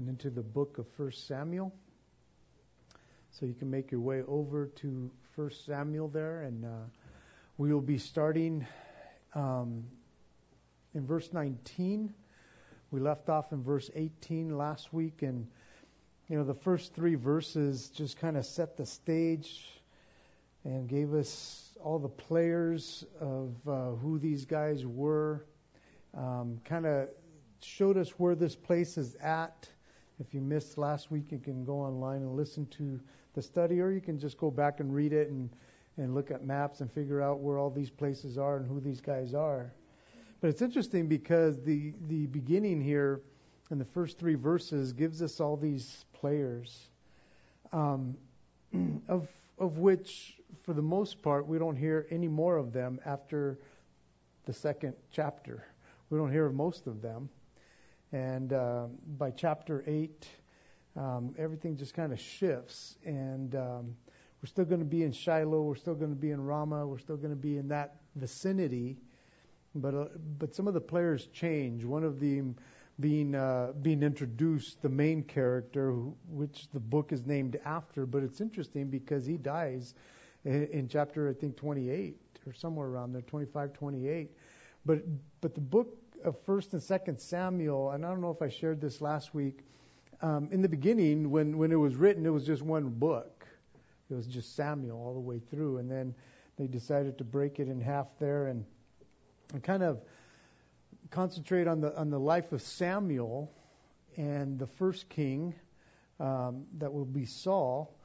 and into the book of First Samuel. So you can make your way over to First Samuel there, and uh, we will be starting um, in verse 19. We left off in verse 18 last week, and you know the first three verses just kind of set the stage and gave us all the players of uh, who these guys were. Um, kind of showed us where this place is at. If you missed last week, you can go online and listen to the study, or you can just go back and read it and, and look at maps and figure out where all these places are and who these guys are. But it's interesting because the, the beginning here in the first three verses gives us all these players, um, of, of which, for the most part, we don't hear any more of them after the second chapter. We don't hear of most of them. And uh, by chapter 8, um, everything just kind of shifts. And um, we're still going to be in Shiloh. We're still going to be in Ramah. We're still going to be in that vicinity. But uh, but some of the players change. One of them being uh, being introduced, the main character, which the book is named after. But it's interesting because he dies in, in chapter I think 28 or somewhere around there, 25, 28. But but the book of First and Second Samuel, and I don't know if I shared this last week. Um, in the beginning, when when it was written, it was just one book. It was just Samuel all the way through, and then they decided to break it in half there and, and kind of concentrate on the on the life of Samuel and the first king um, that will be Saul,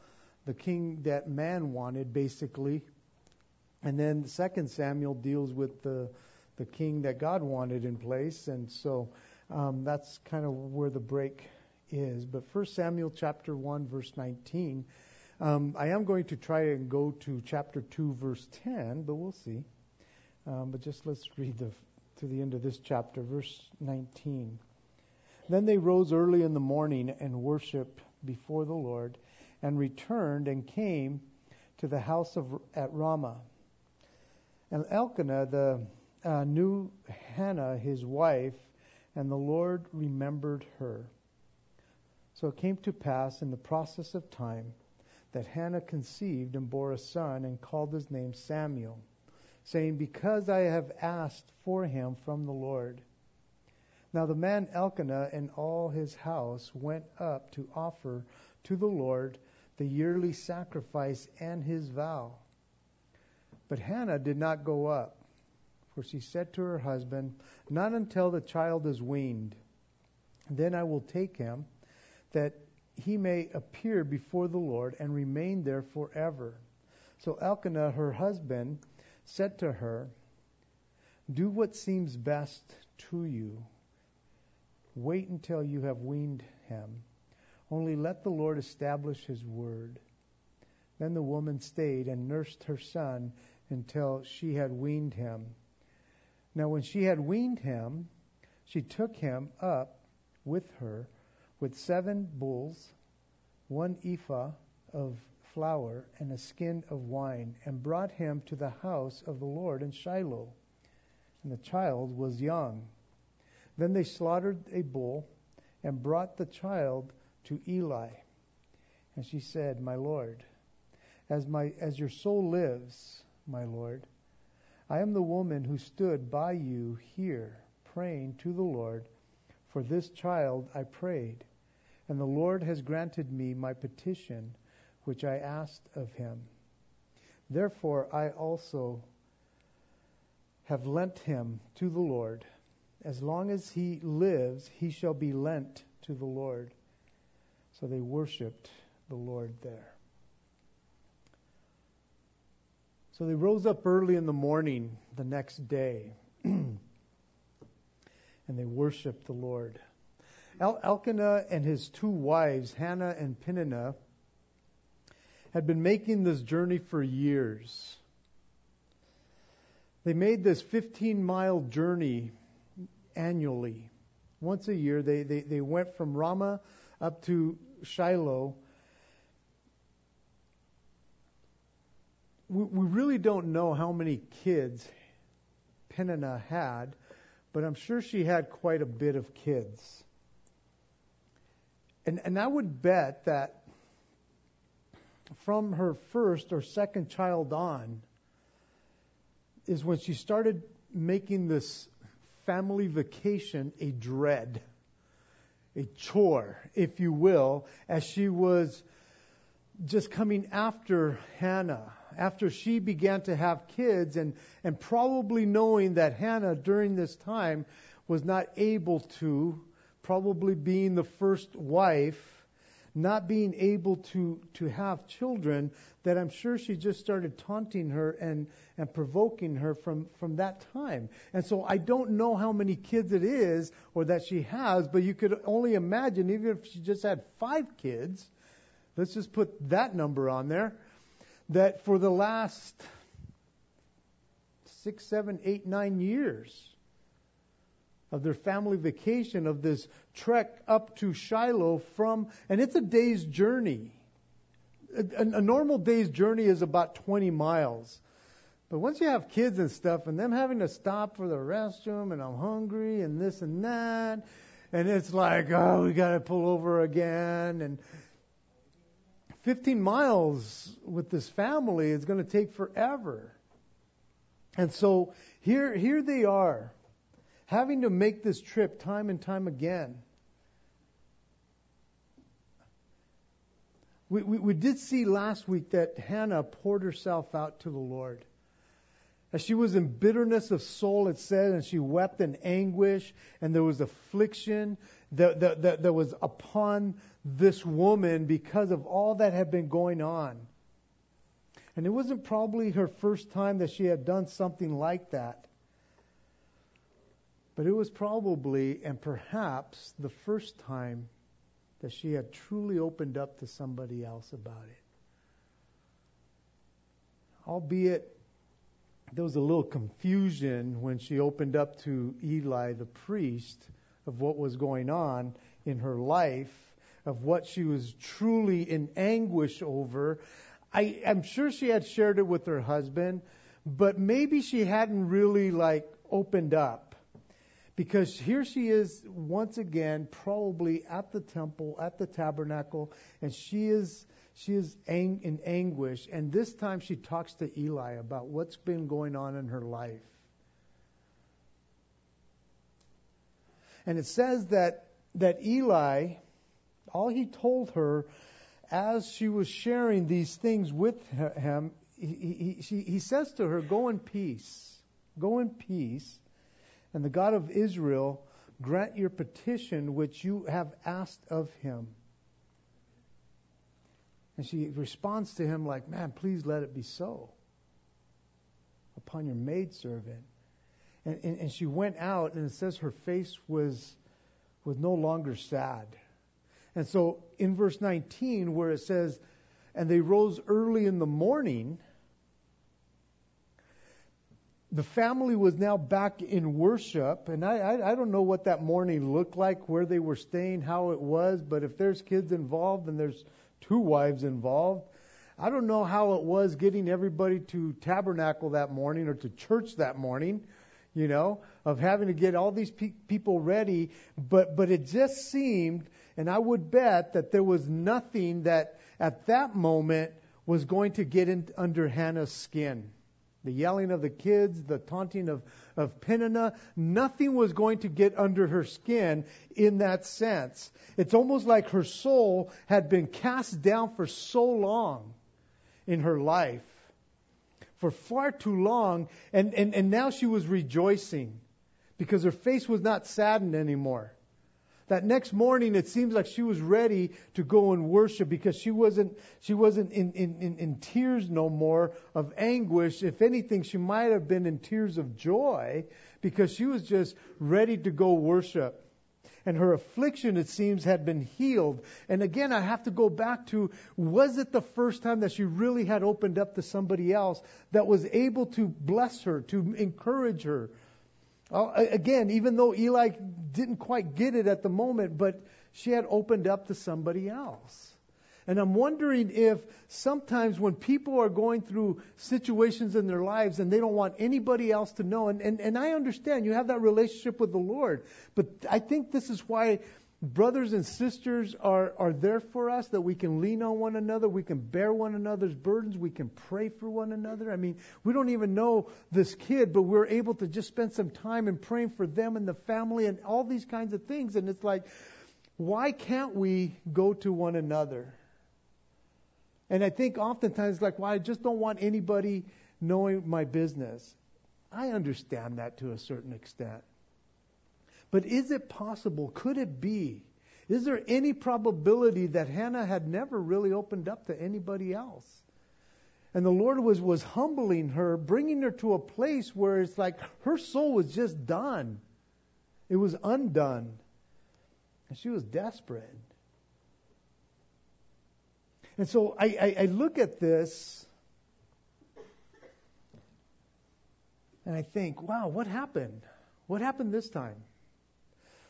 the king that man wanted, basically. And then second Samuel deals with the the king that God wanted in place, and so um, that's kind of where the break is. But First Samuel chapter one verse 19. Um, I am going to try and go to chapter two verse 10, but we'll see. Um, but just let's read the, to the end of this chapter, verse 19. Then they rose early in the morning and worshipped before the Lord, and returned and came to the house of at Ramah. And Elkanah the uh, knew Hannah, his wife, and the Lord remembered her. So it came to pass in the process of time that Hannah conceived and bore a son and called his name Samuel, saying, Because I have asked for him from the Lord. Now the man Elkanah and all his house went up to offer to the Lord the yearly sacrifice and his vow. But Hannah did not go up for she said to her husband, Not until the child is weaned. Then I will take him, that he may appear before the Lord and remain there forever. So Elkanah, her husband, said to her, Do what seems best to you. Wait until you have weaned him. Only let the Lord establish his word. Then the woman stayed and nursed her son until she had weaned him. Now, when she had weaned him, she took him up with her with seven bulls, one ephah of flour, and a skin of wine, and brought him to the house of the Lord in Shiloh. And the child was young. Then they slaughtered a bull and brought the child to Eli. And she said, My Lord, as my as your soul lives, my Lord, I am the woman who stood by you here praying to the Lord. For this child I prayed, and the Lord has granted me my petition which I asked of him. Therefore I also have lent him to the Lord. As long as he lives, he shall be lent to the Lord. So they worshiped the Lord there. So they rose up early in the morning the next day and they worshiped the Lord. El- Elkanah and his two wives, Hannah and Peninnah, had been making this journey for years. They made this 15 mile journey annually. Once a year, they, they, they went from Ramah up to Shiloh we, really don't know how many kids Peninnah had, but I'm sure she had quite a bit of kids. And, and I would bet that from her first or second child on is when she started making this family vacation a dread, a chore, if you will, as she was just coming after Hannah, after she began to have kids, and, and probably knowing that Hannah during this time was not able to, probably being the first wife, not being able to, to have children, that I'm sure she just started taunting her and, and provoking her from, from that time. And so I don't know how many kids it is or that she has, but you could only imagine, even if she just had five kids, let's just put that number on there, that for the last six, seven, eight, nine years, of their family vacation, of this trek up to Shiloh from, and it's a day's journey. A, a, normal day's journey is about 20 miles. But once you have kids and stuff, and them having to stop for the restroom, and I'm hungry, and this and that, and it's like, oh, we got to pull over again, and 15 miles with this family is going to take forever. And so here, here they are having to make this trip time and time again. We, we, we, did see last week that Hannah poured herself out to the Lord. As she was in bitterness of soul, it said, and she wept in anguish, and there was affliction that, that, that, that was upon this woman because of all that had been going on. And it wasn't probably her first time that she had done something like that. But it was probably and perhaps the first time that she had truly opened up to somebody else about it. Albeit there was a little confusion when she opened up to Eli the priest of what was going on in her life, of what she was truly in anguish over. I, am sure she had shared it with her husband, but maybe she hadn't really like opened up. Because here she is once again, probably at the temple, at the tabernacle, and she is she is ang- in anguish. And this time she talks to Eli about what's been going on in her life. And it says that that Eli, all he told her as she was sharing these things with him, he, he, he says to her, Go in peace. Go in peace and the God of Israel grant your petition which you have asked of him. And she responds to him like, Man, please let it be so upon your maidservant. And, and, and she went out, and it says her face was, was no longer sad. And so in verse 19, where it says, And they rose early in the morning the family was now back in worship, and I, I, I, don't know what that morning looked like, where they were staying, how it was, but if there's kids involved and there's two wives involved, I don't know how it was getting everybody to tabernacle that morning or to church that morning, you know, of having to get all these pe- people ready, but, but it just seemed, and I would bet that there was nothing that at that moment was going to get in, under Hannah's skin the yelling of the kids, the taunting of, of Peninnah, nothing was going to get under her skin in that sense. It's almost like her soul had been cast down for so long in her life, for far too long, and, and, and now she was rejoicing because her face was not saddened anymore. That next morning, it seems like she was ready to go and worship because she wasn't, she wasn't in, in, in, in tears no more of anguish. If anything, she might have been in tears of joy because she was just ready to go worship. And her affliction, it seems, had been healed. And again, I have to go back to was it the first time that she really had opened up to somebody else that was able to bless her, to encourage her, Oh, again, even though Eli didn't quite get it at the moment, but she had opened up to somebody else. And I'm wondering if sometimes when people are going through situations in their lives and they don't want anybody else to know, and, and, and I understand you have that relationship with the Lord, but I think this is why brothers and sisters are, are there for us, that we can lean on one another, we can bear one another's burdens, we can pray for one another. I mean, we don't even know this kid, but we're able to just spend some time in praying for them and the family and all these kinds of things. And it's like, why can't we go to one another? And I think oftentimes, like, well, I just don't want anybody knowing my business. I understand that to a certain extent. But is it possible? Could it be? Is there any probability that Hannah had never really opened up to anybody else? And the Lord was, was humbling her, bringing her to a place where it's like her soul was just done. It was undone. And she was desperate. And so I, I, I look at this and I think, wow, what happened? What happened this time?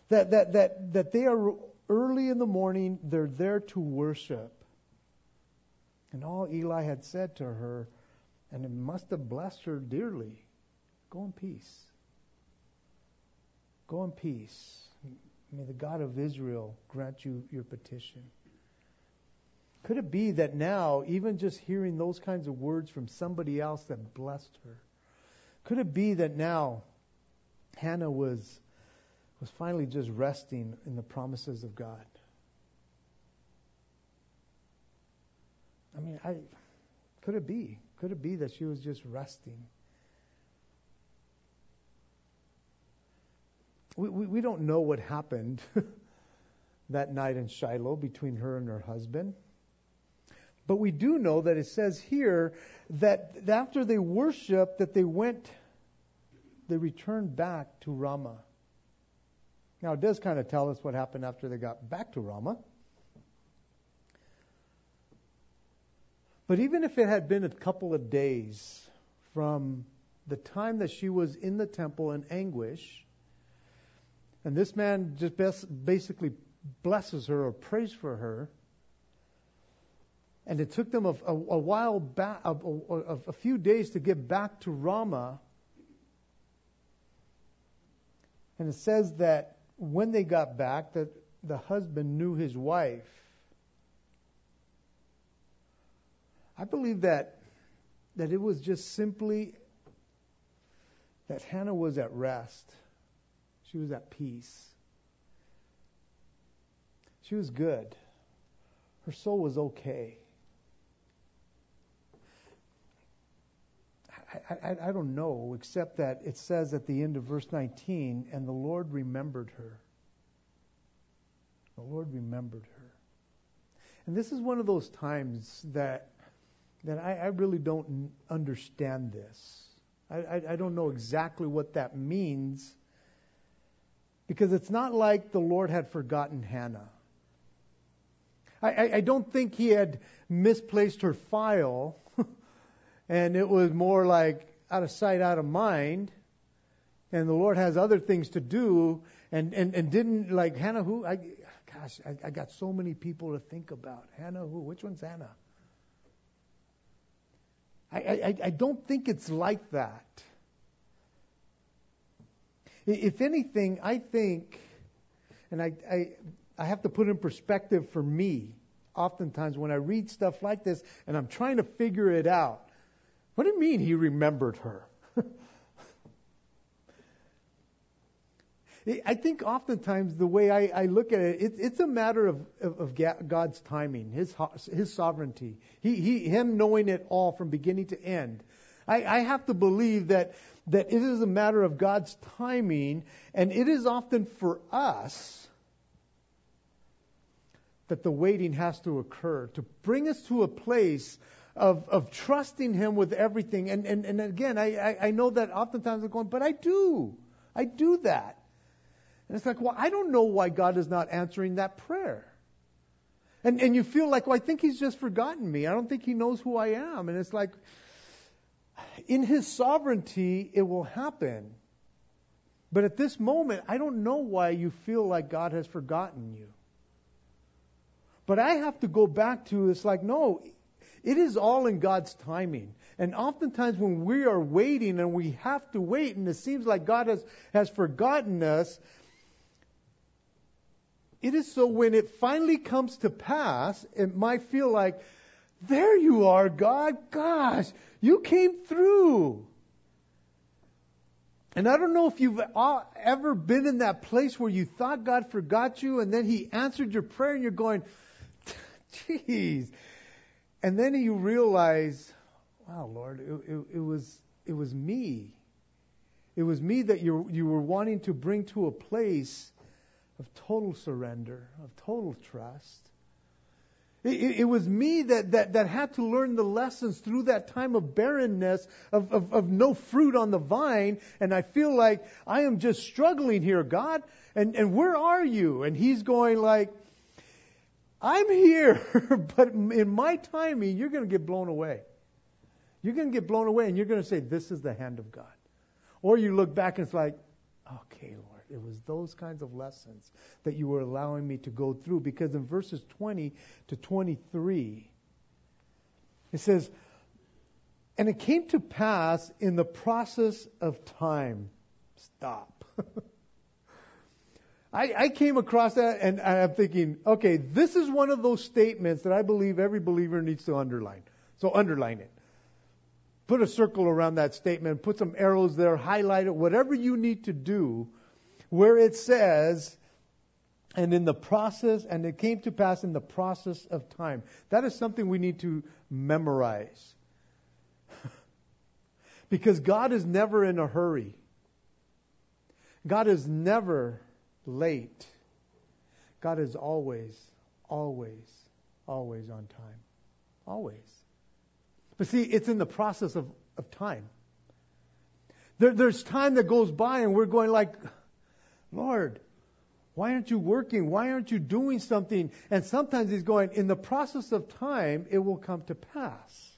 That, that, that, that they are early in the morning, they're there to worship. And all Eli had said to her, and it must have blessed her dearly go in peace. Go in peace. May the God of Israel grant you your petition. Could it be that now, even just hearing those kinds of words from somebody else that blessed her, could it be that now Hannah was was finally just resting in the promises of God. I mean, I could it be? Could it be that she was just resting? We, we, we don't know what happened that night in Shiloh between her and her husband. But we do know that it says here that after they worshiped, that they went, they returned back to Ramah. Now, it does kind of tell us what happened after they got back to Ramah. But even if it had been a couple of days from the time that she was in the temple in anguish, and this man just basically blesses her or prays for her, and it took them a, a, a while back, a, a, few days to get back to Ramah. And it says that when they got back that the husband knew his wife. I believe that that it was just simply that Hannah was at rest. She was at peace. She was good. Her soul was okay. I, I, I don't know, except that it says at the end of verse 19, and the Lord remembered her. The Lord remembered her. And this is one of those times that that I, I really don't understand this. I, I, I don't know exactly what that means because it's not like the Lord had forgotten Hannah. I, I, don't think he had misplaced her file and it was more like out of sight, out of mind. And the Lord has other things to do, and and, and didn't like Hannah. Who I, gosh, I, I got so many people to think about. Hannah, who? Which one's Hannah? I, I, I don't think it's like that. If anything, I think, and I, I, I have to put in perspective for me, oftentimes when I read stuff like this and I'm trying to figure it out, what do you mean he remembered her? I think oftentimes the way I, I look at it, it, it's a matter of, of, of, God's timing, His His sovereignty, he, he, Him knowing it all from beginning to end. I, I have to believe that that it is a matter of God's timing, and it is often for us that the waiting has to occur to bring us to a place of, of trusting Him with everything. And, and, and again, I, I, I know that oftentimes I'm going, but I do. I do that. And it's like, well, I don't know why God is not answering that prayer. And, and you feel like, well, I think He's just forgotten me. I don't think He knows who I am. And it's like, in His sovereignty, it will happen. But at this moment, I don't know why you feel like God has forgotten you. But I have to go back to it's like, no, it is all in God's timing. And oftentimes when we are waiting and we have to wait and it seems like God has, has forgotten us, it is so when it finally comes to pass, it might feel like, there you are, God. Gosh, you came through. And I don't know if you've uh, ever been in that place where you thought God forgot you and then He answered your prayer and you're going, jeez. And then you realize, wow, Lord, it, it, it, was, it was me. It was me that you, you were wanting to bring to a place of total surrender, of total trust. It, it, was me that, that, that had to learn the lessons through that time of barrenness, of, of, of no fruit on the vine, and I feel like I am just struggling here, God. And, and where are you? And he's going like, I'm here, but in my timing, you're going to get blown away. You're going to get blown away, and you're going to say, This is the hand of God. Or you look back and it's like, Okay, Lord. It was those kinds of lessons that you were allowing me to go through because in verses 20 to 23, it says, And it came to pass in the process of time. Stop. I, I, came across that and I'm thinking, okay, this is one of those statements that I believe every believer needs to underline. So underline it. Put a circle around that statement, put some arrows there, highlight it, whatever you need to do where it says, and in the process, and it came to pass in the process of time. That is something we need to memorize. because God is never in a hurry. God is never late. God is always, always, always on time. Always. But see, it's in the process of, of time. There, there's time that goes by and we're going like, Lord, why aren't you working? Why aren't you doing something? And sometimes he's going, in the process of time, it will come to pass.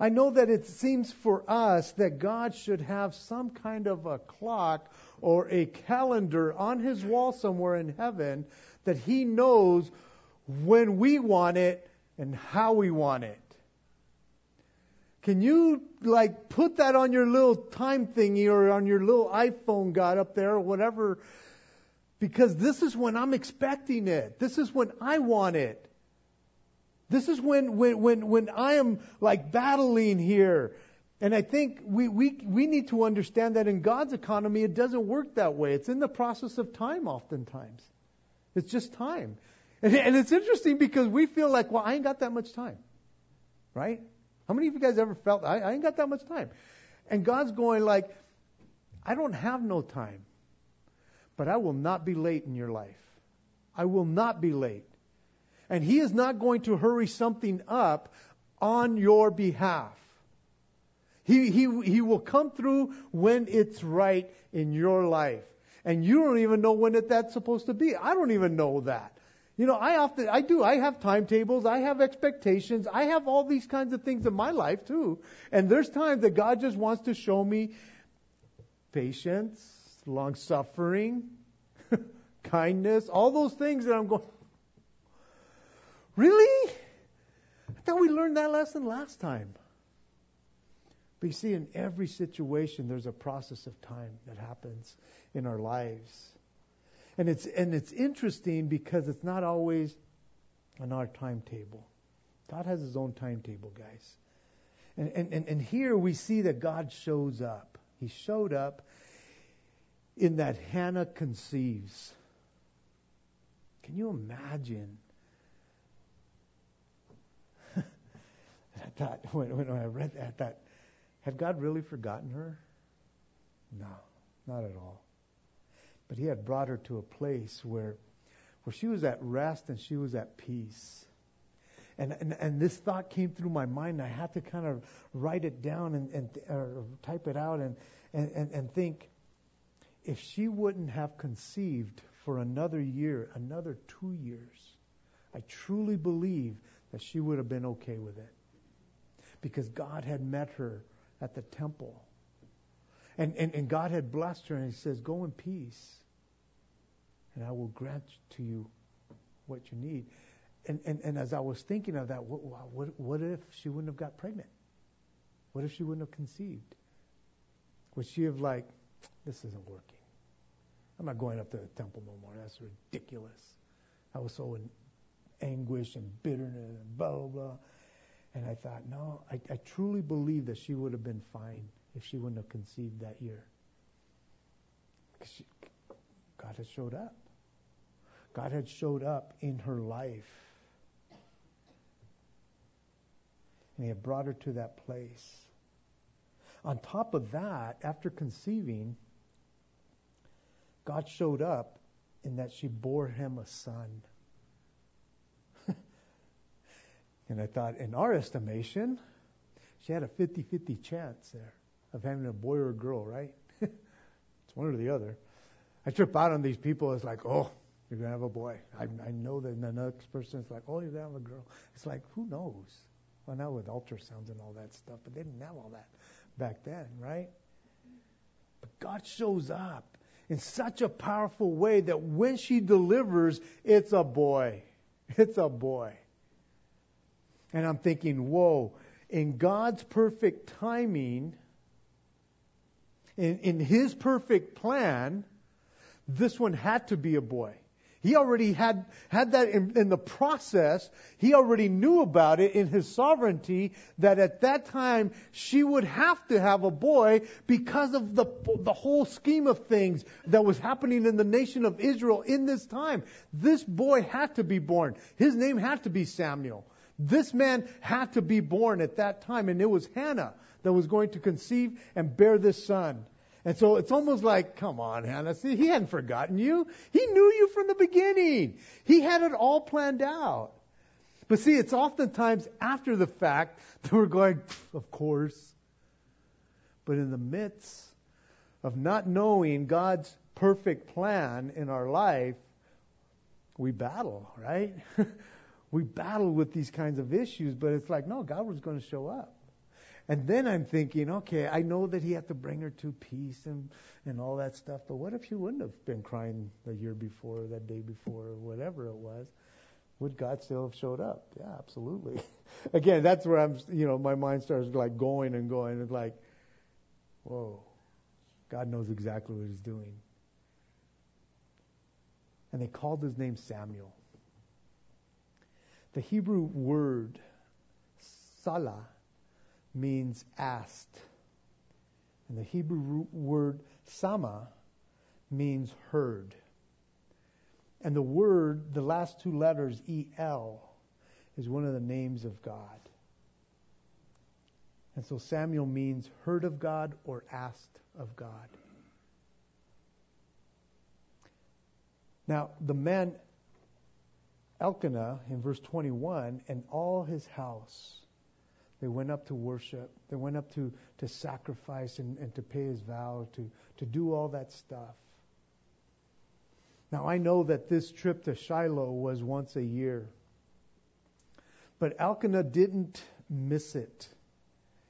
I know that it seems for us that God should have some kind of a clock or a calendar on his wall somewhere in heaven that he knows when we want it and how we want it. Can you like put that on your little time thingy or on your little iPhone God up there or whatever? Because this is when I'm expecting it. This is when I want it. This is when when when when I am like battling here. And I think we, we, we need to understand that in God's economy, it doesn't work that way. It's in the process of time oftentimes. It's just time. And, and it's interesting because we feel like, well, I ain't got that much time. Right? How many of you guys ever felt I, I ain't got that much time? And God's going like, I don't have no time, but I will not be late in your life. I will not be late. And He is not going to hurry something up on your behalf. He, he, he will come through when it's right in your life. And you don't even know when it, that's supposed to be. I don't even know that. You know, I often, I do, I have timetables, I have expectations, I have all these kinds of things in my life too. And there's times that God just wants to show me patience, long suffering, kindness, all those things that I'm going, really? I thought we learned that lesson last time. But you see, in every situation, there's a process of time that happens in our lives. And it's, and it's interesting because it's not always on our timetable. God has his own timetable, guys. And, and, and, and here we see that God shows up. He showed up in that Hannah conceives. Can you imagine? I thought, when, when I read that, I had God really forgotten her? No, not at all. But he had brought her to a place where, where she was at rest and she was at peace. And, and, and this thought came through my mind. I had to kind of write it down and, and or type it out and, and, and, and think if she wouldn't have conceived for another year, another two years, I truly believe that she would have been okay with it. Because God had met her at the temple and, and, and God had blessed her, and He says, Go in peace, and I will grant to you what you need. And, and, and as I was thinking of that, what, what, what if she wouldn't have got pregnant? What if she wouldn't have conceived? Would she have, like, this isn't working? I'm not going up to the temple no more. That's ridiculous. I was so in anguish and bitterness and blah, blah, blah. And I thought, no, I, I truly believe that she would have been fine if she wouldn't have conceived that year. She, God had showed up. God had showed up in her life. And he had brought her to that place. On top of that, after conceiving, God showed up in that she bore him a son. And I thought, in our estimation, she had a 50 50 chance there of having a boy or a girl, right? it's one or the other. I trip out on these people. It's like, oh, you're going to have a boy. I, I know that the next person is like, oh, you're going to have a girl. It's like, who knows? Well, now with ultrasounds and all that stuff, but they didn't have all that back then, right? But God shows up in such a powerful way that when she delivers, it's a boy. It's a boy. And I'm thinking, whoa, in God's perfect timing, in, in His perfect plan, this one had to be a boy. He already had, had that in, in, the process. He already knew about it in his sovereignty that at that time she would have to have a boy because of the, the whole scheme of things that was happening in the nation of Israel in this time. This boy had to be born. His name had to be Samuel. This man had to be born at that time, and it was Hannah that was going to conceive and bear this son. And so it's almost like, come on, Hannah. See, he hadn't forgotten you. He knew you from the beginning. He had it all planned out. But see, it's oftentimes after the fact that we're going, of course. But in the midst of not knowing God's perfect plan in our life, we battle, right? we battle with these kinds of issues, but it's like, no, God was going to show up. And then I'm thinking, okay, I know that he had to bring her to peace and, and all that stuff, but what if he wouldn't have been crying the year before, or that day before, or whatever it was? Would God still have showed up? Yeah, absolutely. Again, that's where I'm, you know, my mind starts like going and going. It's like, whoa, God knows exactly what he's doing. And they called his name Samuel. The Hebrew word, salah, means asked. And the Hebrew word sama means heard. And the word, the last two letters, El, is one of the names of God. And so Samuel means heard of God or asked of God. Now, the man Elkanah in verse 21 and all his house they went up to worship. They went up to, to sacrifice and, and to pay his vow, to, to do all that stuff. Now, I know that this trip to Shiloh was once a year. But Elkanah didn't miss it.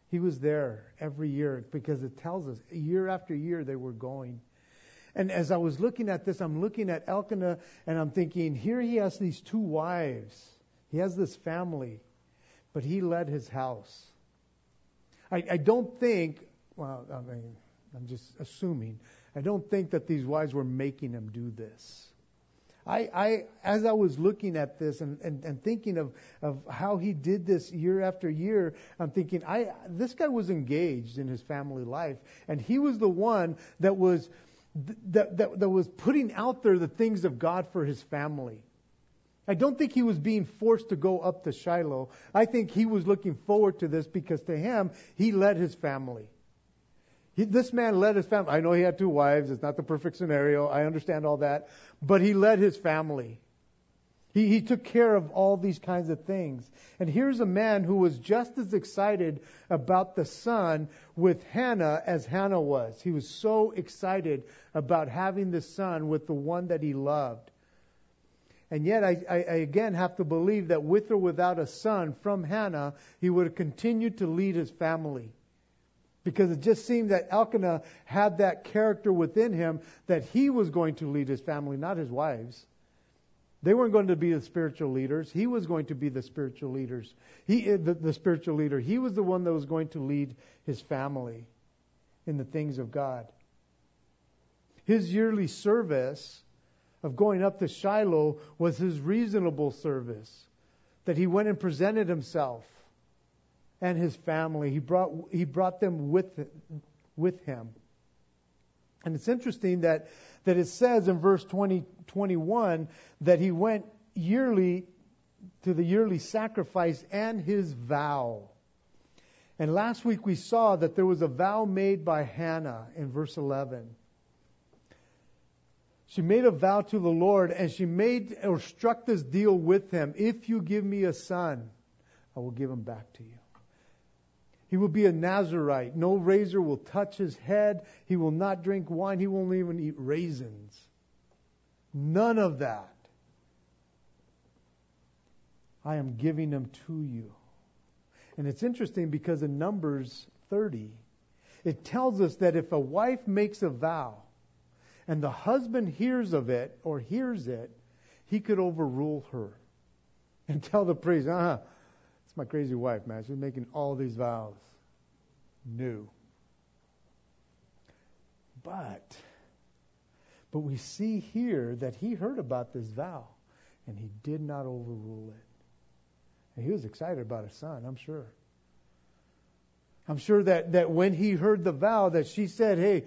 He was there every year because it tells us year after year they were going. And as I was looking at this, I'm looking at Elkanah and I'm thinking, here he has these two wives. He has this family but he led his house. I, I don't think, well, I mean, I'm just assuming, I don't think that these wives were making him do this. I, I, as I was looking at this and, and, and thinking of, of how he did this year after year, I'm thinking, I, this guy was engaged in his family life, and he was the one that was, that, that, that was putting out there the things of God for his family. I don't think he was being forced to go up to Shiloh. I think he was looking forward to this because to him, he led his family. He, this man led his family. I know he had two wives. It's not the perfect scenario. I understand all that. But he led his family. He, he took care of all these kinds of things. And here's a man who was just as excited about the son with Hannah as Hannah was. He was so excited about having the son with the one that he loved. And yet, I, I, I, again have to believe that with or without a son from Hannah, he would have continued to lead his family. Because it just seemed that Elkanah had that character within him that he was going to lead his family, not his wives. They weren't going to be the spiritual leaders. He was going to be the spiritual leaders. He, eh, the, the spiritual leader. He was the one that was going to lead his family in the things of God. His yearly service of going up to Shiloh was his reasonable service, that he went and presented himself and his family. He brought, he brought them with, with him. And it's interesting that, that it says in verse 20, 21 that he went yearly to the yearly sacrifice and his vow. And last week we saw that there was a vow made by Hannah in verse 11. She made a vow to the Lord and she made or struck this deal with him. If you give me a son, I will give him back to you. He will be a Nazarite. No razor will touch his head. He will not drink wine. He won't even eat raisins. None of that. I am giving them to you. And it's interesting because in Numbers 30, it tells us that if a wife makes a vow and the husband hears of it or hears it, he could overrule her and tell the priest, uh huh, my crazy wife, man. She's making all these vows. New. But, but we see here that he heard about this vow and he did not overrule it. And he was excited about his son, I'm sure. I'm sure that, that when he heard the vow that she said, Hey,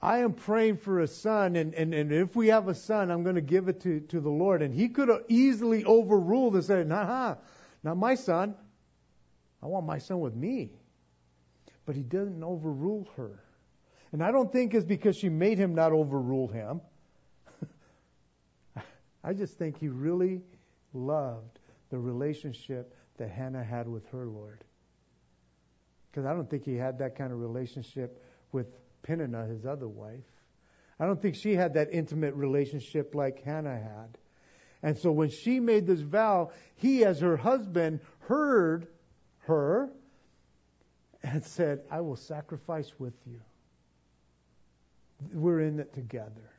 I am praying for a son, and, and, and if we have a son, I'm going to give it to, to the Lord. And he could have easily overruled and said, Nah, not my son. I want my son with me. But he didn't overrule her. And I don't think it's because she made him not overrule him. I just think he really loved the relationship that Hannah had with her Lord. Because I don't think he had that kind of relationship with Peninnah, his other wife. I don't think she had that intimate relationship like Hannah had. And so when she made this vow, he, as her husband, heard her and said, I will sacrifice with you. We're in it together.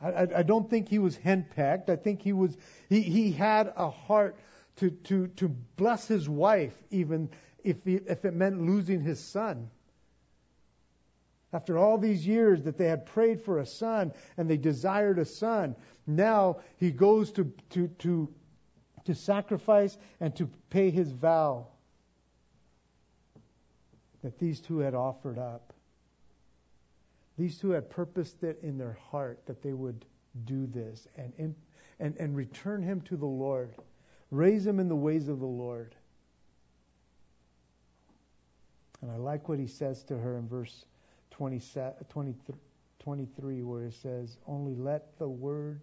I, I, don't think he was henpecked. I think he was he, he had a heart to, to, to bless his wife, even if, he, if it meant losing his son. After all these years that they had prayed for a son and they desired a son, now he goes to, to, to, to sacrifice and to pay his vow that these two had offered up. These two had purposed it in their heart that they would do this and, in, and, and return him to the Lord, raise him in the ways of the Lord. And I like what he says to her in verse 20, 20, 23, where it says, Only let the word,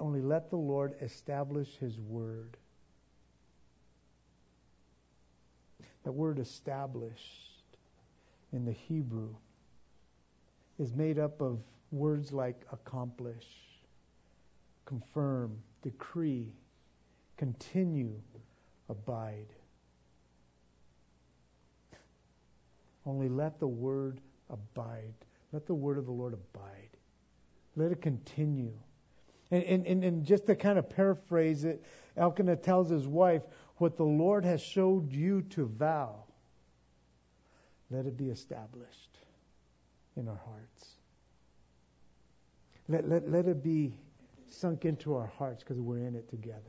only let the Lord establish his word. That word established in the Hebrew is made up of words like accomplish, confirm, decree, continue, abide. Only let the word abide. Let the word of the Lord abide. Let it continue. And, and, and, just to kind of paraphrase it, Elkanah tells his wife, What the Lord has showed you to vow, let it be established in our hearts. Let, let, let it be sunk into our hearts because we're in it together.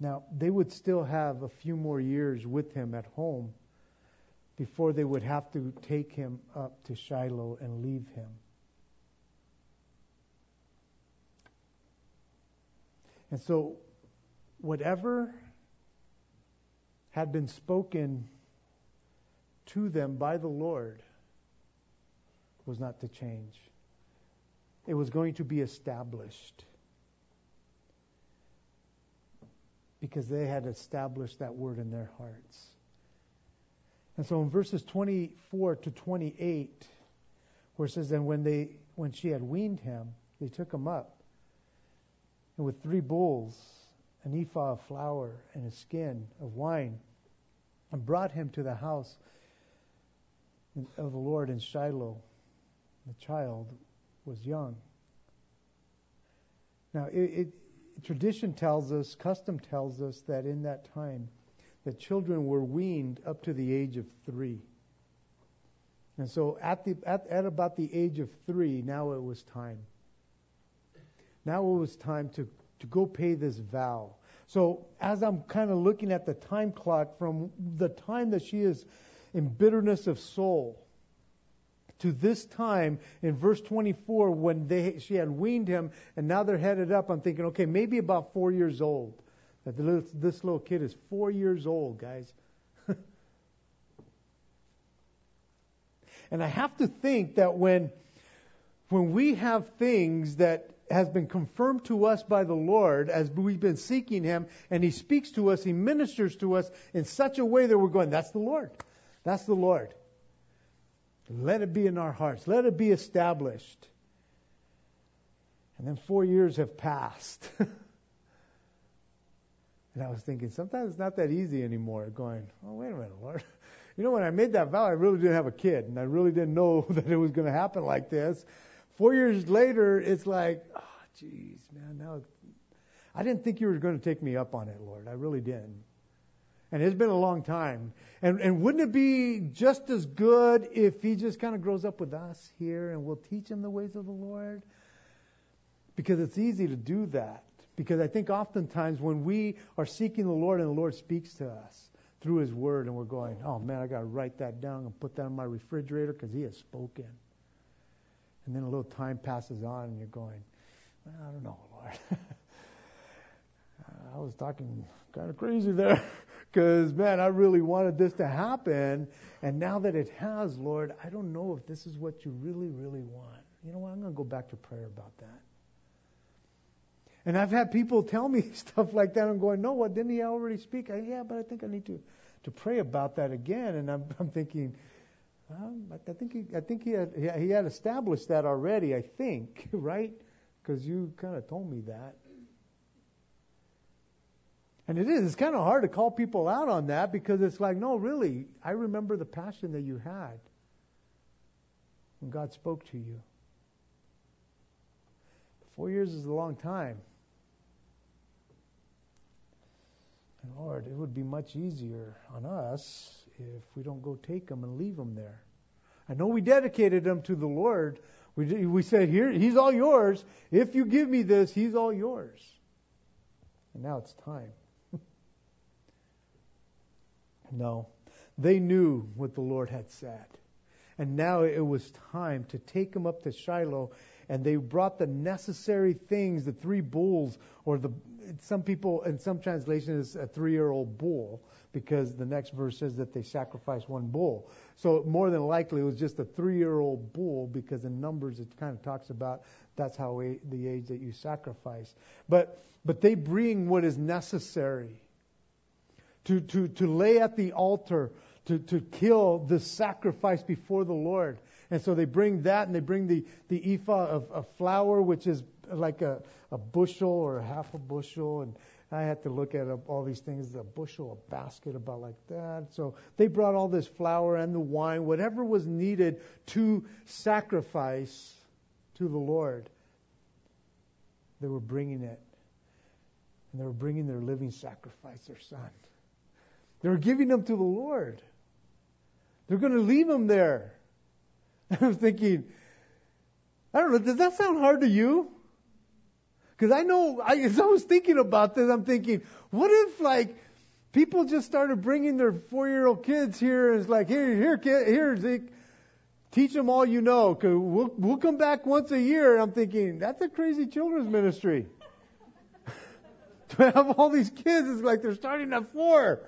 Now, they would still have a few more years with him at home before they would have to take him up to Shiloh and leave him. And so, whatever had been spoken to them by the Lord was not to change. It was going to be established. Because they had established that word in their hearts. And so in verses 24 to 28, where it says, And when they when she had weaned him, they took him up. And with three bulls, an ephah of flour, and a skin of wine, and brought him to the house of the Lord in Shiloh. The child was young. Now, it, it, tradition tells us, custom tells us that in that time, that children were weaned up to the age of three. And so at, the, at, at about the age of three, now it was time. Now it was time to, to go pay this vow. So as I'm kind of looking at the time clock from the time that she is in bitterness of soul to this time in verse 24 when they, she had weaned him and now they're headed up, I'm thinking, okay, maybe about four years old. That little, this little kid is four years old, guys. and I have to think that when when we have things that has been confirmed to us by the Lord as we've been seeking Him, and He speaks to us, He ministers to us in such a way that we're going, that's the Lord. That's the Lord. Let it be in our hearts. Let it be established. And then four years have passed. And I was thinking, sometimes it's not that easy anymore. Going, oh, wait a minute, Lord. You know, when I made that vow, I really didn't have a kid, and I really didn't know that it was going to happen like this. Four years later, it's like, ah, oh, jeez, man, now I didn't think you were going to take me up on it, Lord. I really didn't. And it's been a long time. And, and wouldn't it be just as good if he just kind of grows up with us here and we'll teach him the ways of the Lord? Because it's easy to do that. Because I think oftentimes when we are seeking the Lord and the Lord speaks to us through His Word and we're going, oh man, I got to write that down and put that on my refrigerator because He has spoken. And then a little time passes on and you're going, I don't know, Lord. I was talking kind of crazy there because, man, I really wanted this to happen. And now that it has, Lord, I don't know if this is what you really, really want. You know what? I'm going to go back to prayer about that. And I've had people tell me stuff like that. I'm going, no, what didn't he already speak? I, yeah, but I think I need to to pray about that again. And I'm, I'm thinking, um, I think he, I think he had he had established that already. I think, right? Because you kind of told me that. And it is. It's kind of hard to call people out on that because it's like, no, really, I remember the passion that you had when God spoke to you. Four years is a long time. Lord, it would be much easier on us if we don't go take them and leave them there. I know we dedicated them to the Lord. We, we said, Here, He's all yours. If you give me this, He's all yours. And now it's time. no. They knew what the Lord had said. And now it was time to take them up to Shiloh and they brought the necessary things, the three bulls, or the some people in some translations a three-year-old bull, because the next verse says that they sacrificed one bull. So more than likely it was just a three-year-old bull, because in Numbers it kind of talks about that's how the age that you sacrifice. But but they bring what is necessary to to to lay at the altar to to kill the sacrifice before the Lord. And so they bring that and they bring the, the ephah of, of flour, which is like a, a bushel or half a bushel. And I had to look at all these things, a bushel, a basket, about like that. So they brought all this flour and the wine, whatever was needed to sacrifice to the Lord. They were bringing it. And they were bringing their living sacrifice, their son. They were giving them to the Lord. They're going to leave him there. I was thinking, I don't know, does that sound hard to you? Because I know, I, as I was thinking about this, I'm thinking, what if like people just started bringing their four-year-old kids here and it's like, here, here, kid, here, Zeke, teach them all you know. Cause we'll we'll come back once a year. And I'm thinking that's a crazy children's ministry. to have all these kids, it's like they're starting at four.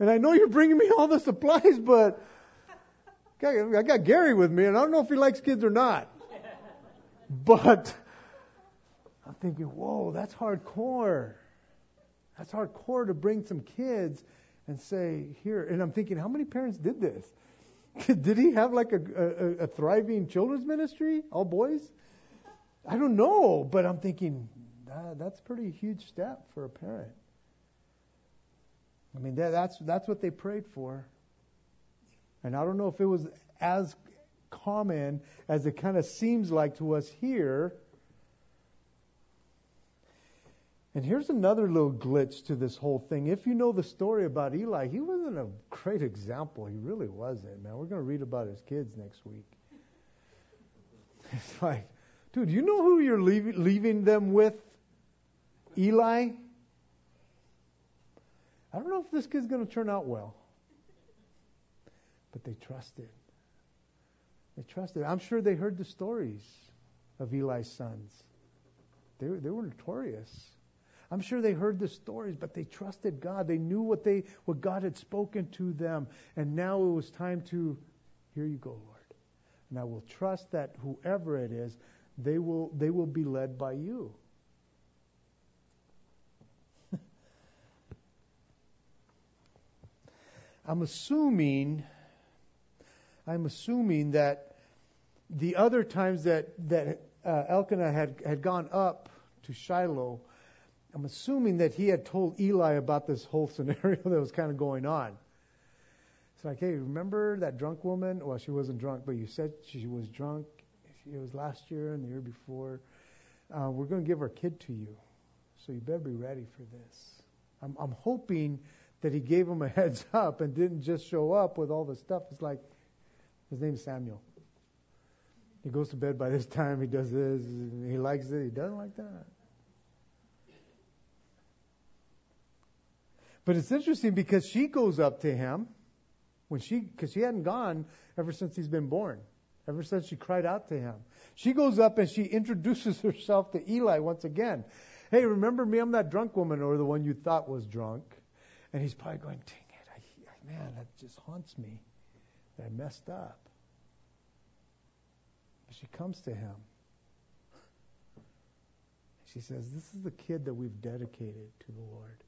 And I know you're bringing me all the supplies, but I got Gary with me, and I don't know if he likes kids or not. But I'm thinking, whoa, that's hardcore. That's hardcore to bring some kids and say, here. And I'm thinking, how many parents did this? did he have like a, a, a thriving children's ministry, all boys? I don't know, but I'm thinking, that, that's a pretty huge step for a parent. I mean, that, that's, that's what they prayed for. And I don't know if it was as common as it kind of seems like to us here. And here's another little glitch to this whole thing. If you know the story about Eli, he wasn't a great example. He really wasn't, man. We're going to read about his kids next week. It's like, dude, you know who you're leaving, leaving them with? Eli? I don't know if this kid's going to turn out well. But they trusted. They trusted. I'm sure they heard the stories of Eli's sons. They, they were notorious. I'm sure they heard the stories, but they trusted God. They knew what they what God had spoken to them, and now it was time to, here you go, Lord. And I will trust that whoever it is, they will they will be led by you. I'm assuming I'm assuming that the other times that that uh, Elkanah had had gone up to Shiloh I'm assuming that he had told Eli about this whole scenario that was kind of going on. It's like, hey, remember that drunk woman? Well, she wasn't drunk, but you said she was drunk. It was last year and the year before. Uh, we're going to give our kid to you, so you better be ready for this. I'm, I'm hoping that he gave him a heads up and didn't just show up with all the stuff. It's like, his name's Samuel. He goes to bed by this time. He does this. He likes it. He doesn't like that. But it's interesting because she goes up to him when she, because she hadn't gone ever since he's been born, ever since she cried out to him. She goes up and she introduces herself to Eli once again. Hey, remember me? I'm that drunk woman or the one you thought was drunk. And he's probably going, dang it, I, man, that just haunts me I messed up. She comes to him. She says, This is the kid that we've dedicated to the Lord.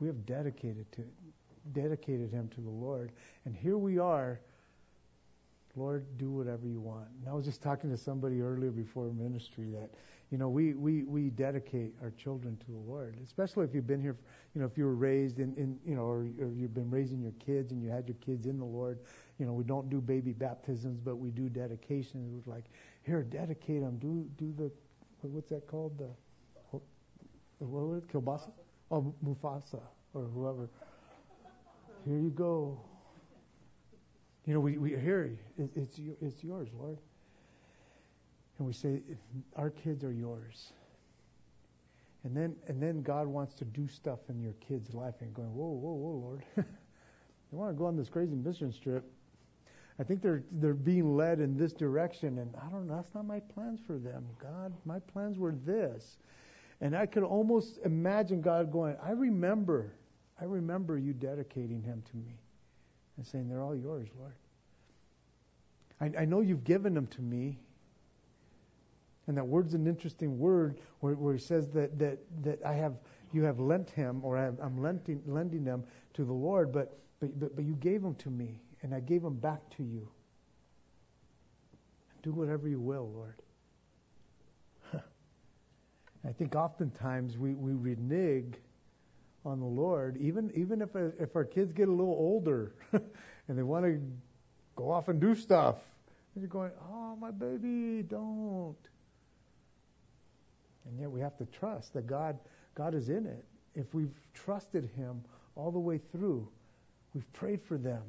We have dedicated to dedicated him to the Lord. And here we are. Lord, do whatever you want. And I was just talking to somebody earlier before ministry that, you know, we, we, we dedicate our children to the Lord, especially if you've been here, you know, if you were raised in, in you know, or, or you've been raising your kids and you had your kids in the Lord. You know, we don't do baby baptisms, but we do dedications. It was like, here, dedicate them. Do, do the, what's that called? The, what was it? Kielbasa? Oh, Mufasa or whoever. Here you go. You know, we, we hear it, it's, it's yours, Lord. And we say, our kids are yours. And then, and then God wants to do stuff in your kid's life and going, whoa, whoa, whoa, Lord. you want to go on this crazy mission trip. I think they're they're being led in this direction, and I don't know. That's not my plans for them, God. My plans were this. And I could almost imagine God going, I remember, I remember you dedicating him to me and saying, They're all yours, Lord. I, I know you've given them to me. And that word's an interesting word where, where he says that, that, that I have you have lent him or I am lending, lending them to the Lord, but, but, but, but you gave them to me, and I gave them back to you. Do whatever you will, Lord. I think oftentimes we, we renege on the Lord, even even if if our kids get a little older and they want to go off and do stuff, and you're going, "Oh, my baby, don't." And yet we have to trust that God God is in it. If we've trusted Him all the way through, we've prayed for them,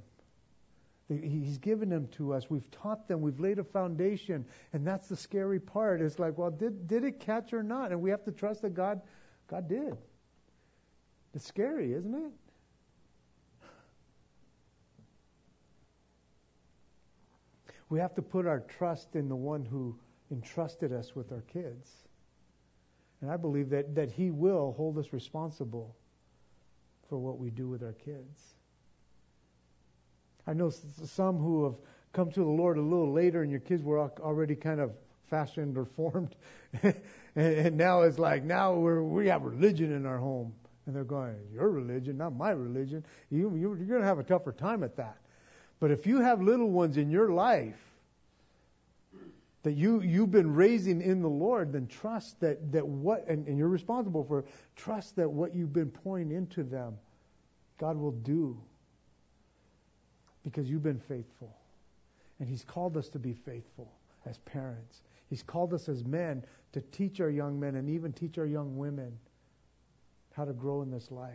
He's given them to us. We've taught them. We've laid a foundation. And that's the scary part. It's like, well, did, did it catch or not? And we have to trust that God, God did. It's scary, isn't it? We have to put our trust in the one who entrusted us with our kids. And I believe that, that He will hold us responsible for what we do with our kids. I know some who have come to the Lord a little later, and your kids were already kind of fashioned or formed, and, now it's like now we're, we have religion in our home, and they're going, "Your religion, not my religion." You, you, you're going to have a tougher time at that. But if you have little ones in your life that you you've been raising in the Lord, then trust that that what and, and you're responsible for trust that what you've been pouring into them, God will do because you've been faithful. And He's called us to be faithful. as parents. He's called us as men to teach our young men and even teach our young women how to grow in this life.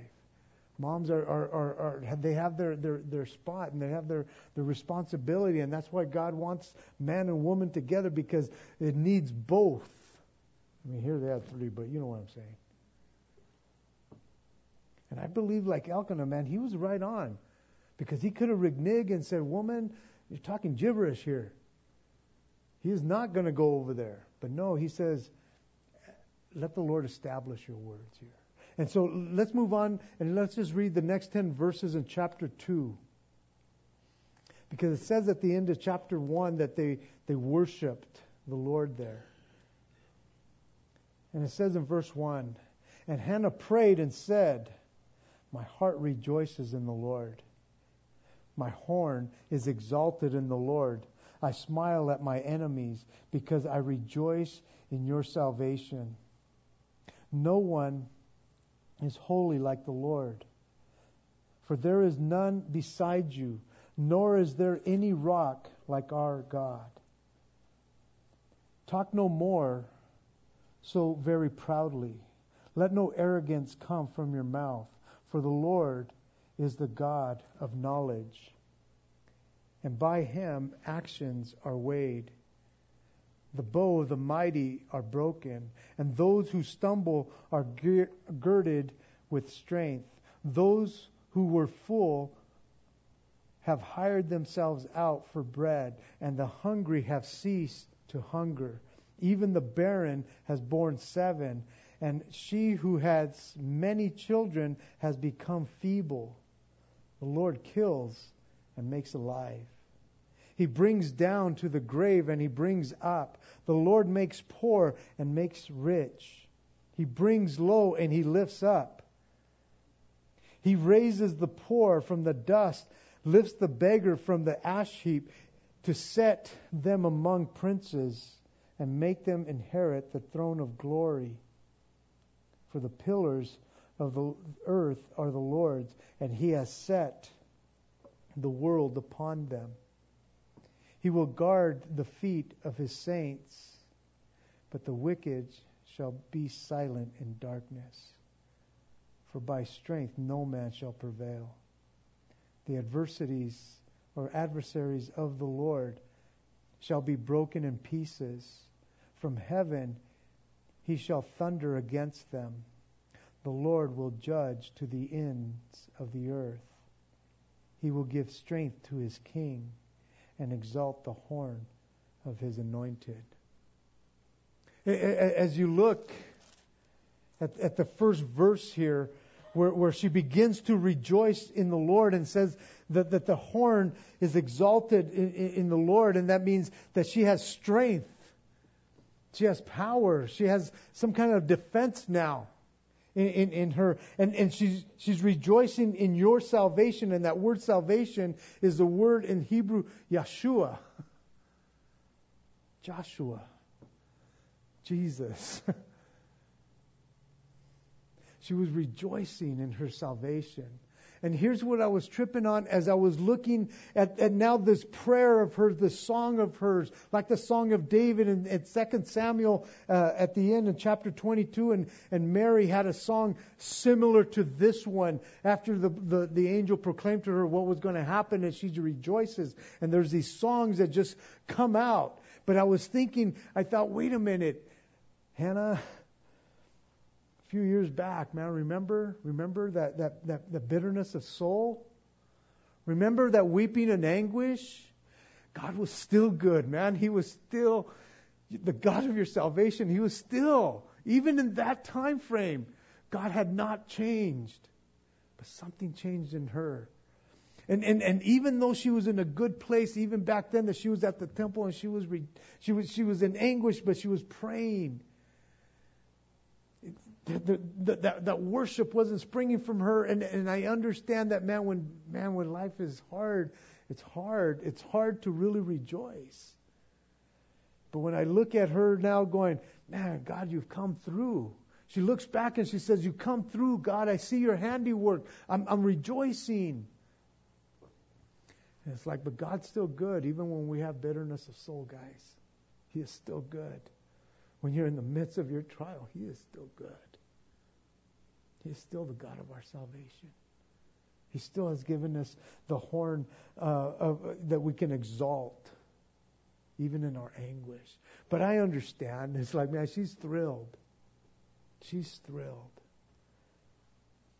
Moms are, are, are, are, they have their, their, their spot and they have their, their responsibility, and that's why God wants man and woman together because it needs both. I mean, here they have three, but you know what I'm saying. And I believe, like Elkanah, man, he was right on because he could have reneged and said, Woman, you're talking gibberish here. He is not going to go over there. But no, he says, Let the Lord establish your words here. And so let's move on and let's just read the next 10 verses in chapter 2. Because it says at the end of chapter 1 that they, they worshiped the Lord there. And it says in verse 1 And Hannah prayed and said, My heart rejoices in the Lord. My horn is exalted in the Lord. I smile at my enemies because I rejoice in your salvation. No one is holy like the Lord. For there is none beside you, nor is there any rock like our God. Talk no more so very proudly. Let no arrogance come from your mouth, for the Lord is the God of knowledge. And by him actions are weighed. The bow of the mighty are broken, and those who stumble are girded with strength. Those who were full have hired themselves out for bread, and the hungry have ceased to hunger. Even the barren has borne seven, and she who has many children has become feeble. The Lord kills and makes alive. He brings down to the grave and he brings up. The Lord makes poor and makes rich. He brings low and he lifts up. He raises the poor from the dust, lifts the beggar from the ash heap to set them among princes and make them inherit the throne of glory. For the pillars of the earth are the Lord's, and he has set the world upon them. He will guard the feet of his saints, but the wicked shall be silent in darkness. For by strength no man shall prevail. The adversities or adversaries of the Lord shall be broken in pieces. From heaven he shall thunder against them. The Lord will judge to the ends of the earth. He will give strength to his king and exalt the horn of his anointed. As you look at, at the first verse here, where, where she begins to rejoice in the Lord and says that, that the horn is exalted in, in the Lord, and that means that she has strength. She has power. She has some kind of defense now in, in, in, her. And, and she's, she's rejoicing in your salvation. And that word salvation is the word in Hebrew, Yeshua. Joshua. Jesus. she was rejoicing in her salvation. And here's what I was tripping on as I was looking at, at now this prayer of hers, this song of hers, like the song of David in, in 2 Samuel uh, at the end in chapter 22. And, and Mary had a song similar to this one after the, the, the angel proclaimed to her what was going to happen and she rejoices. And there's these songs that just come out. But I was thinking, I thought, wait a minute, Hannah, few years back, man, remember? Remember that, that, that the bitterness of soul? Remember that weeping and anguish? God was still good, man. He was still the God of your salvation. He was still, even in that time frame, God had not changed. But something changed in her. And, and, and even though she was in a good place, even back then that she was at the temple and she was, re, she was, she was in anguish, but she was praying the, that, that worship wasn't springing from her. And, and I understand that, man, when, man, when life is hard, it's hard. It's hard to really rejoice. But when I look at her now going, man, God, you've come through. She looks back and she says, You come through, God. I see your handiwork. I'm, I'm rejoicing. And it's like, but God's still good, even when we have bitterness of soul, guys. He is still good. When you're in the midst of your trial, He is still good. He is still the God of our salvation. He still has given us the horn uh, of, uh, that we can exalt, even in our anguish. But I understand. It's like, man, she's thrilled. She's thrilled.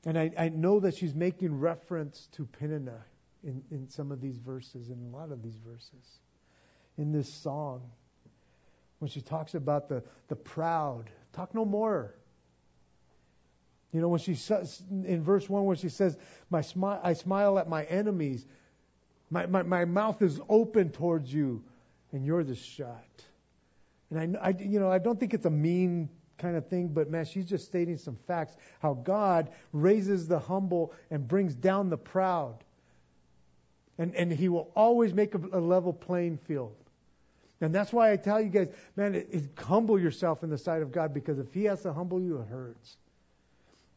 And I, I know that she's making reference to Peninnah in, in some of these verses, in a lot of these verses, in this song. When she talks about the, the proud, talk no more. You know, when she says in verse 1, where she says, my smi- I smile at my enemies, my, my, my mouth is open towards you, and you're the shut. And I, I, you know, I don't think it's a mean kind of thing, but man, she's just stating some facts. How God raises the humble and brings down the proud. And, and he will always make a, a level playing field. And that's why I tell you guys, man, it, it, humble yourself in the sight of God because if he has to humble you, it hurts.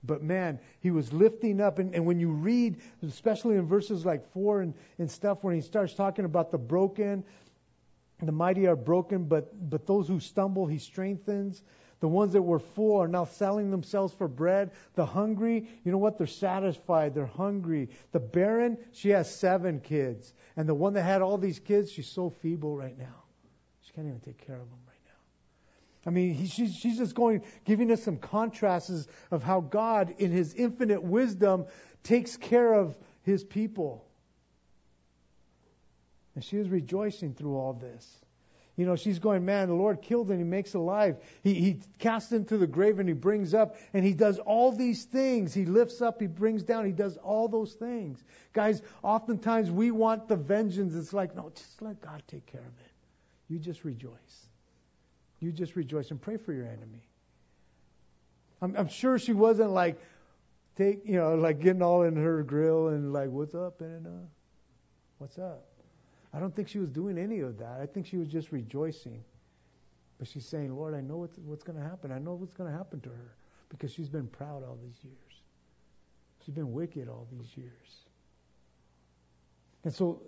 But man, he was lifting up. And, and when you read, especially in verses like four and, and stuff, when he starts talking about the broken, the mighty are broken, but, but those who stumble, he strengthens. The ones that were full are now selling themselves for bread. The hungry, you know what? They're satisfied. They're hungry. The barren, she has seven kids. And the one that had all these kids, she's so feeble right now. She can't even take care of them. I mean, he, she's, she's just going, giving us some contrasts of how God, in his infinite wisdom, takes care of his people. And she was rejoicing through all this. You know, she's going, man, the Lord killed and he makes alive. He, he casts into the grave and he brings up and he does all these things. He lifts up, he brings down, he does all those things. Guys, oftentimes we want the vengeance. It's like, no, just let God take care of it. You just rejoice. You just rejoice and pray for your enemy. I'm, I'm sure she wasn't like, take, you know, like getting all in her grill and like, what's up, Anna? Uh, what's up? I don't think she was doing any of that. I think she was just rejoicing. But she's saying, Lord, I know what's, what's going to happen. I know what's going to happen to her because she's been proud all these years. She's been wicked all these years. And so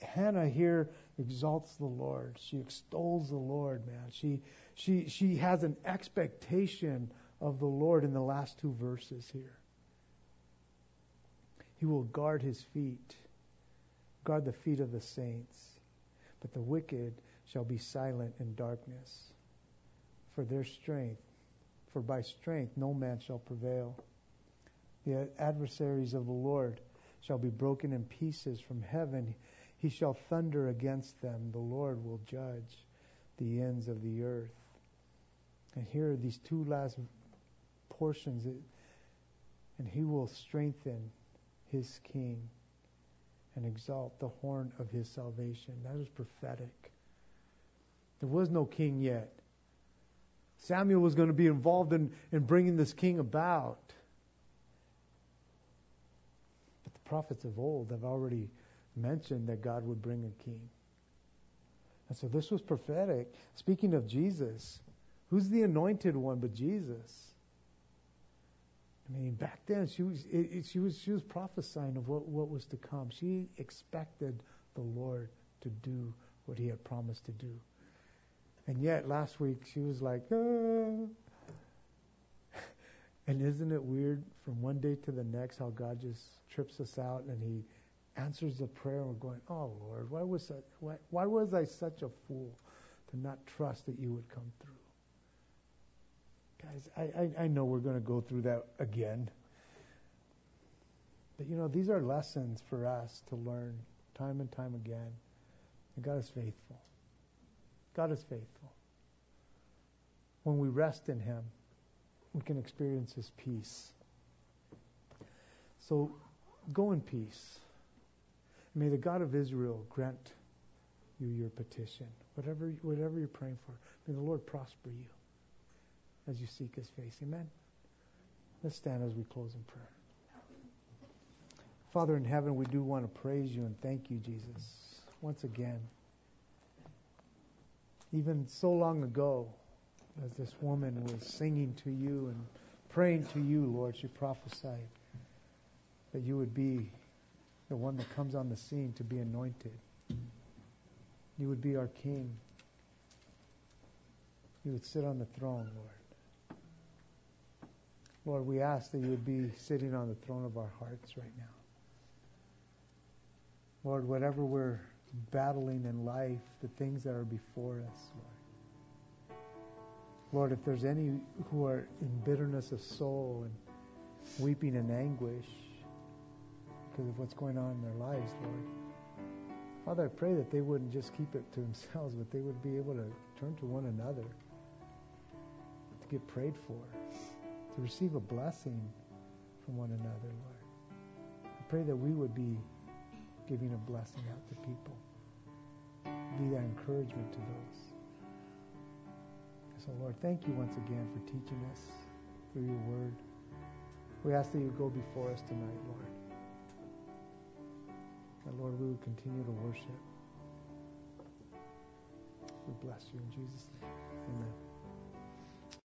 Hannah here exalts the Lord. She extols the Lord, man. She she she has an expectation of the Lord in the last two verses here. He will guard his feet guard the feet of the saints. But the wicked shall be silent in darkness. For their strength, for by strength no man shall prevail. The adversaries of the Lord shall be broken in pieces from heaven. He shall thunder against them. The Lord will judge the ends of the earth. And here are these two last portions. And he will strengthen his king and exalt the horn of his salvation. That is prophetic. There was no king yet. Samuel was going to be involved in, in bringing this king about. But the prophets of old have already mentioned that God would bring a king. And so this was prophetic. Speaking of Jesus, who's the anointed one but Jesus? I mean, back then she was it, it, she was she was prophesying of what, what was to come. She expected the Lord to do what He had promised to do, and yet last week she was like, ah. and isn't it weird from one day to the next how God just trips us out and He answers the prayer and we're going, oh Lord, why was I, why, why was I such a fool to not trust that You would come through? Guys, I, I, I know we're going to go through that again. But you know, these are lessons for us to learn time and time again. And God is faithful. God is faithful. When we rest in Him, we can experience His peace. So go in peace. May the God of Israel grant you your petition, whatever, whatever you're praying for. May the Lord prosper you as you seek his face. Amen. Let's stand as we close in prayer. Father in heaven, we do want to praise you and thank you, Jesus, once again. Even so long ago, as this woman was singing to you and praying to you, Lord, she prophesied that you would be the one that comes on the scene to be anointed. You would be our King. you would sit on the throne, Lord. Lord, we ask that you would be sitting on the throne of our hearts right now. Lord, whatever we're battling in life, the things that are before us, Lord. Lord, if there's any who are in bitterness of soul and weeping in anguish because of what's going on in their lives, Lord, Father, I pray that they wouldn't just keep it to themselves, but they would be able to turn to one another, to get prayed for, to receive a blessing from one another, Lord. I pray that we would be giving a blessing out to people. Be that encouragement to those. So, Lord, thank you once again for teaching us through your word. We ask that you go before us tonight, Lord. And Lord, we will continue to worship. We bless you in Jesus' name. Amen.